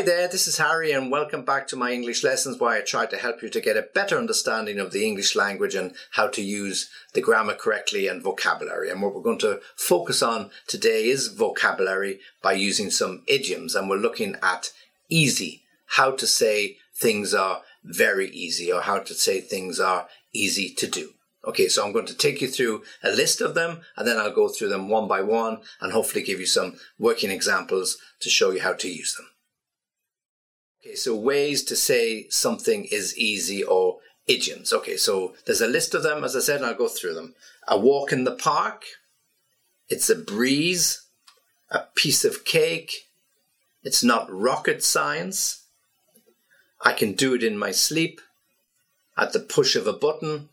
Hi there, this is Harry, and welcome back to my English lessons where I try to help you to get a better understanding of the English language and how to use the grammar correctly and vocabulary. And what we're going to focus on today is vocabulary by using some idioms, and we're looking at easy, how to say things are very easy, or how to say things are easy to do. Okay, so I'm going to take you through a list of them and then I'll go through them one by one and hopefully give you some working examples to show you how to use them. Okay, so ways to say something is easy or idioms. Okay, so there's a list of them, as I said, and I'll go through them. A walk in the park, it's a breeze, a piece of cake, it's not rocket science, I can do it in my sleep, at the push of a button,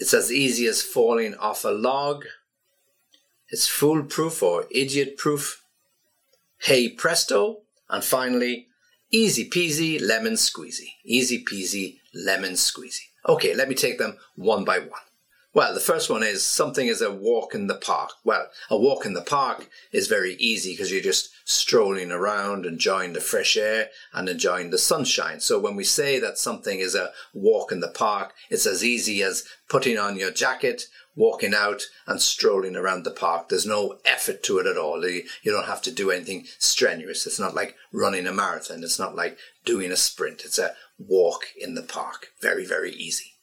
it's as easy as falling off a log, it's foolproof or idiot proof, hey presto, and finally, easy peasy lemon squeezy. Easy peasy lemon squeezy. Okay, let me take them one by one. Well, the first one is something is a walk in the park. Well, a walk in the park is very easy because you're just strolling around, enjoying the fresh air and enjoying the sunshine. So when we say that something is a walk in the park, it's as easy as putting on your jacket, walking out and strolling around the park. There's no effort to it at all. You don't have to do anything strenuous. It's not like running a marathon. It's not like doing a sprint. It's a walk in the park. Very, very easy.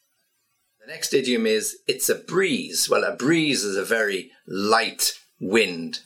The next idiom is it's a breeze. Well, a breeze is a very light wind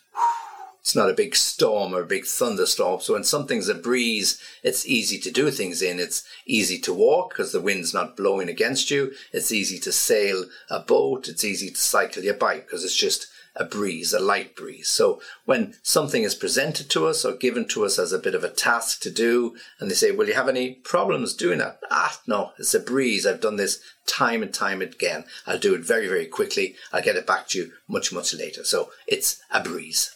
it's not a big storm or a big thunderstorm. So when something's a breeze, it's easy to do things in. It's easy to walk because the wind's not blowing against you. It's easy to sail a boat. It's easy to cycle your bike because it's just a breeze, a light breeze. So when something is presented to us or given to us as a bit of a task to do, and they say, Will you have any problems doing that? Ah, no, it's a breeze. I've done this time and time again. I'll do it very, very quickly. I'll get it back to you much, much later. So it's a breeze.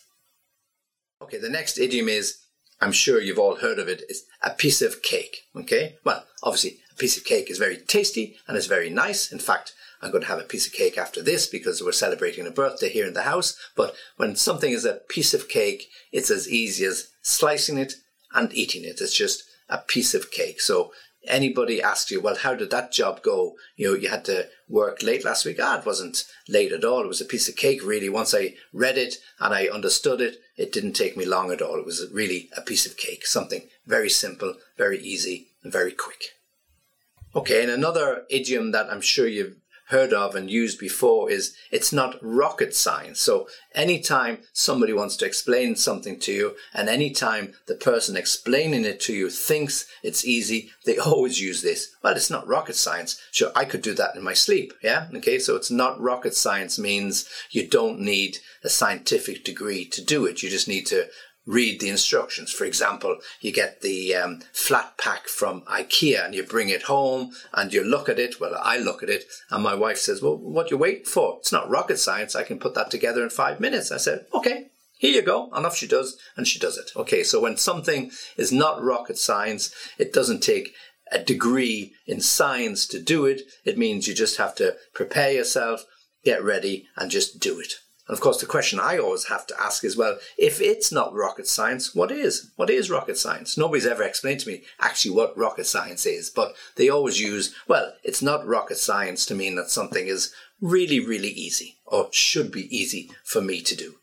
Okay, the next idiom is, I'm sure you've all heard of it, is a piece of cake. Okay, well, obviously, a piece of cake is very tasty and it's very nice. In fact, I'm going to have a piece of cake after this because we're celebrating a birthday here in the house. But when something is a piece of cake, it's as easy as slicing it and eating it. It's just a piece of cake. So anybody asks you, well, how did that job go? You know, you had to work late last week. Ah, it wasn't late at all. It was a piece of cake, really. Once I read it and I understood it, it didn't take me long at all. It was really a piece of cake, something very simple, very easy, and very quick. Okay, and another idiom that I'm sure you've heard of and used before is it's not rocket science. So anytime somebody wants to explain something to you and anytime the person explaining it to you thinks it's easy, they always use this. Well, it's not rocket science. Sure, I could do that in my sleep. Yeah. Okay. So it's not rocket science means you don't need a scientific degree to do it. You just need to read the instructions. For example, you get the um, flat pack from IKEA and you bring it home and you look at it. Well, I look at it and my wife says, well, what you waiting for? It's not rocket science. I can put that together in five minutes. I said, okay, here you go. And off she does and she does it. Okay. So when something is not rocket science, it doesn't take a degree in science to do it. It means you just have to prepare yourself, get ready and just do it. Of course, the question I always have to ask is, well, if it's not rocket science, what is? What is rocket science? Nobody's ever explained to me actually what rocket science is, but they always use, well, it's not rocket science to mean that something is really, really easy or should be easy for me to do.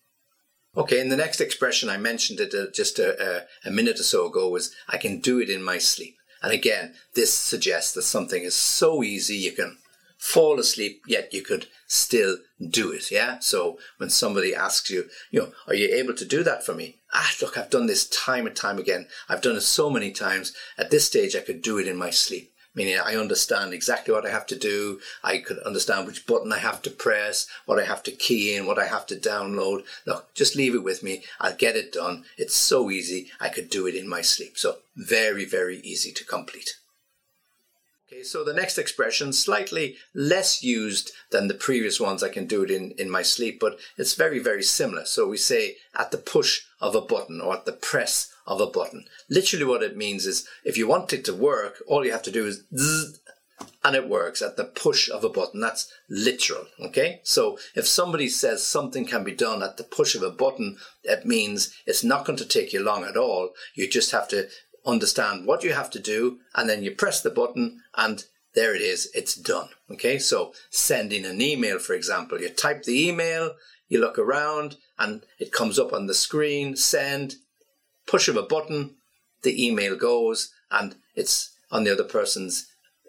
Okay, and the next expression I mentioned it uh, just a, a minute or so ago was, I can do it in my sleep. And again, this suggests that something is so easy you can fall asleep, yet you could still do it. Yeah. So when somebody asks you, you know, are you able to do that for me? Ah, look, I've done this time and time again. I've done it so many times. At this stage, I could do it in my sleep. Meaning I understand exactly what I have to do. I could understand which button I have to press, what I have to key in, what I have to download. Look, just leave it with me. I'll get it done. It's so easy. I could do it in my sleep. So very, very easy to complete. Okay, so the next expression, slightly less used than the previous ones, I can do it in, in my sleep, but it's very, very similar. So we say at the push of a button or at the press of a button. Literally what it means is if you want it to work, all you have to do is zzz, and it works at the push of a button. That's literal. Okay. So if somebody says something can be done at the push of a button, it means it's not going to take you long at all. You just have to understand what you have to do and then you press the button and there it is. It's done. Okay. So sending an email, for example, you type the email, you look around and it comes up on the screen, send, push of a button, the email goes and it's on the other person's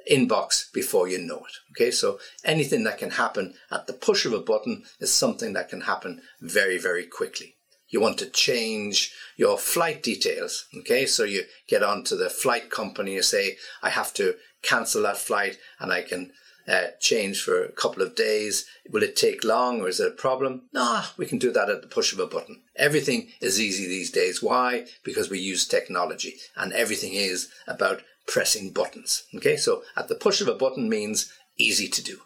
inbox before you know it. Okay, so anything that can happen at the push of a button is something that can happen very, very quickly. You want to change your flight details. Okay, so you get onto the flight company, you say, I have to cancel that flight and I can uh, change for a couple of days. Will it take long or is it a problem? Nah, we can do that at the push of a button. Everything is easy these days. Why? Because we use technology and everything is about pressing buttons. Okay, so at the push of a button means easy to do.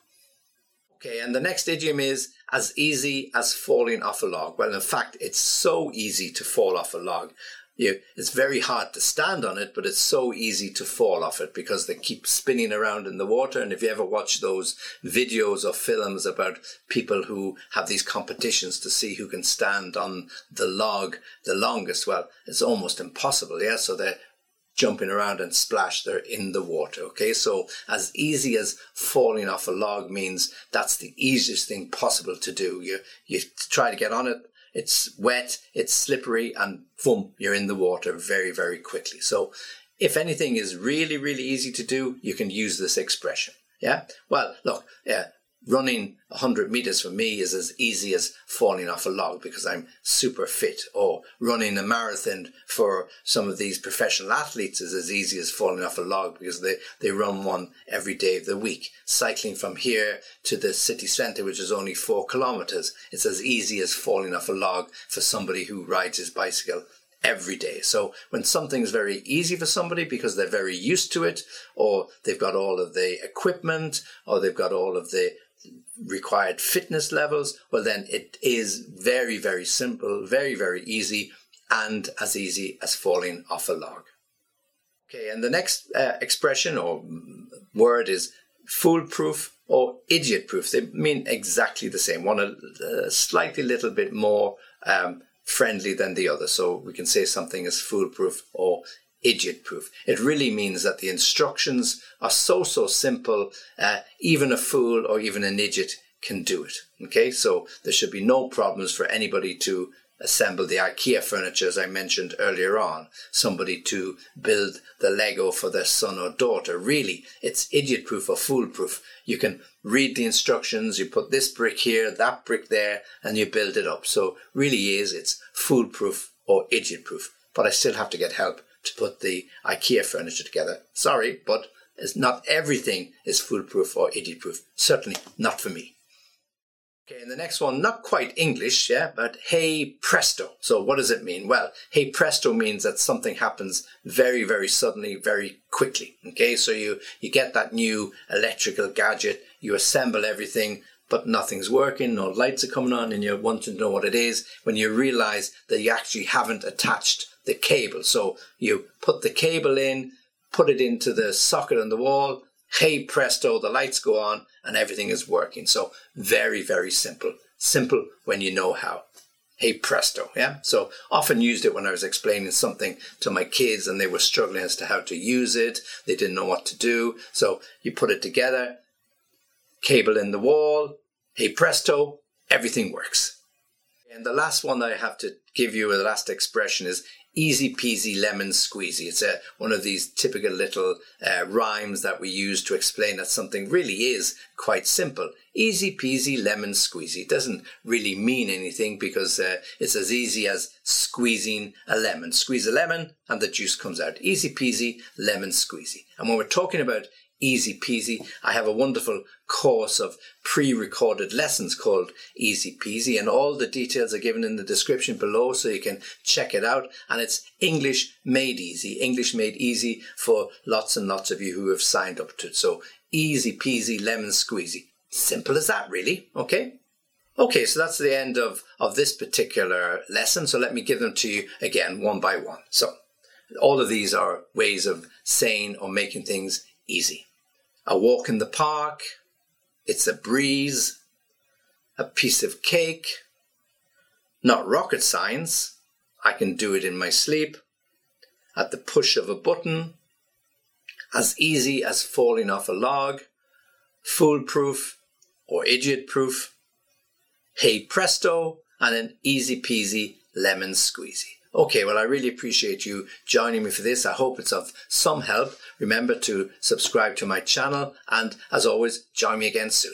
Okay, and the next idiom is as easy as falling off a log. Well, in fact, it's so easy to fall off a log. You, it's very hard to stand on it, but it's so easy to fall off it because they keep spinning around in the water. And if you ever watch those videos or films about people who have these competitions to see who can stand on the log the longest, well, it's almost impossible. Yeah. So they're jumping around and splash, they're in the water. Okay, so as easy as falling off a log means that's the easiest thing possible to do. You you try to get on it, it's wet, it's slippery, and boom, you're in the water very, very quickly. So if anything is really, really easy to do, you can use this expression. Yeah. Well, look, yeah, running 100 meters for me is as easy as falling off a log because I'm super fit. Or running a marathon for some of these professional athletes is as easy as falling off a log because they, they run one every day of the week. Cycling from here to the city centre, which is only four kilometers, it's as easy as falling off a log for somebody who rides his bicycle every day. So when something's very easy for somebody because they're very used to it, or they've got all of the equipment, or they've got all of the required fitness levels, well, then it is very, very simple, very, very easy, and as easy as falling off a log. Okay, and the next uh, expression or word is foolproof or idiot proof. They mean exactly the same. One a, a slightly little bit more um, friendly than the other. So we can say something is foolproof or idiot proof. It really means that the instructions are so, so simple, uh, even a fool or even an idiot can do it. Okay, so there should be no problems for anybody to assemble the IKEA furniture, as I mentioned earlier on, somebody to build the Lego for their son or daughter. Really, it's idiot proof or foolproof. You can read the instructions, you put this brick here, that brick there, and you build it up. So really is, it's foolproof or idiot proof. But I still have to get help to put the IKEA furniture together. Sorry, but it's not everything is foolproof or idiot proof. Certainly not for me. Okay, and the next one, not quite English, yeah, but hey presto. So what does it mean? Well, hey presto means that something happens very, very suddenly, very quickly. Okay, so you, you get that new electrical gadget, you assemble everything, but nothing's working, no lights are coming on, and you want to know what it is when you realize that you actually haven't attached the cable. So you put the cable in, put it into the socket on the wall, hey presto, the lights go on and everything is working. So very, very simple. Simple when you know how. Hey presto, yeah? So often used it when I was explaining something to my kids and they were struggling as to how to use it. They didn't know what to do. So you put it together, cable in the wall, hey presto, everything works. And the last one I have to give you, the last expression is easy peasy lemon squeezy. It's a, one of these typical little uh, rhymes that we use to explain that something really is quite simple. Easy peasy lemon squeezy. It doesn't really mean anything because uh, it's as easy as squeezing a lemon. Squeeze a lemon and the juice comes out. Easy peasy lemon squeezy. And when we're talking about easy peasy. I have a wonderful course of pre-recorded lessons called Easy Peasy and all the details are given in the description below so you can check it out and it's English made easy, English made easy for lots and lots of you who have signed up to it. So easy peasy lemon squeezy. Simple as that really, okay? Okay, so that's the end of, of this particular lesson. So let me give them to you again one by one. So all of these are ways of saying or making things easy. a walk in the park, it's a breeze, a piece of cake, not rocket science, I can do it in my sleep, at the push of a button, as easy as falling off a log, foolproof or idiot proof, hey presto, and an easy peasy lemon squeezy. Okay, well, I really appreciate you joining me for this. I hope it's of some help. Remember to subscribe to my channel and, as always, join me again soon.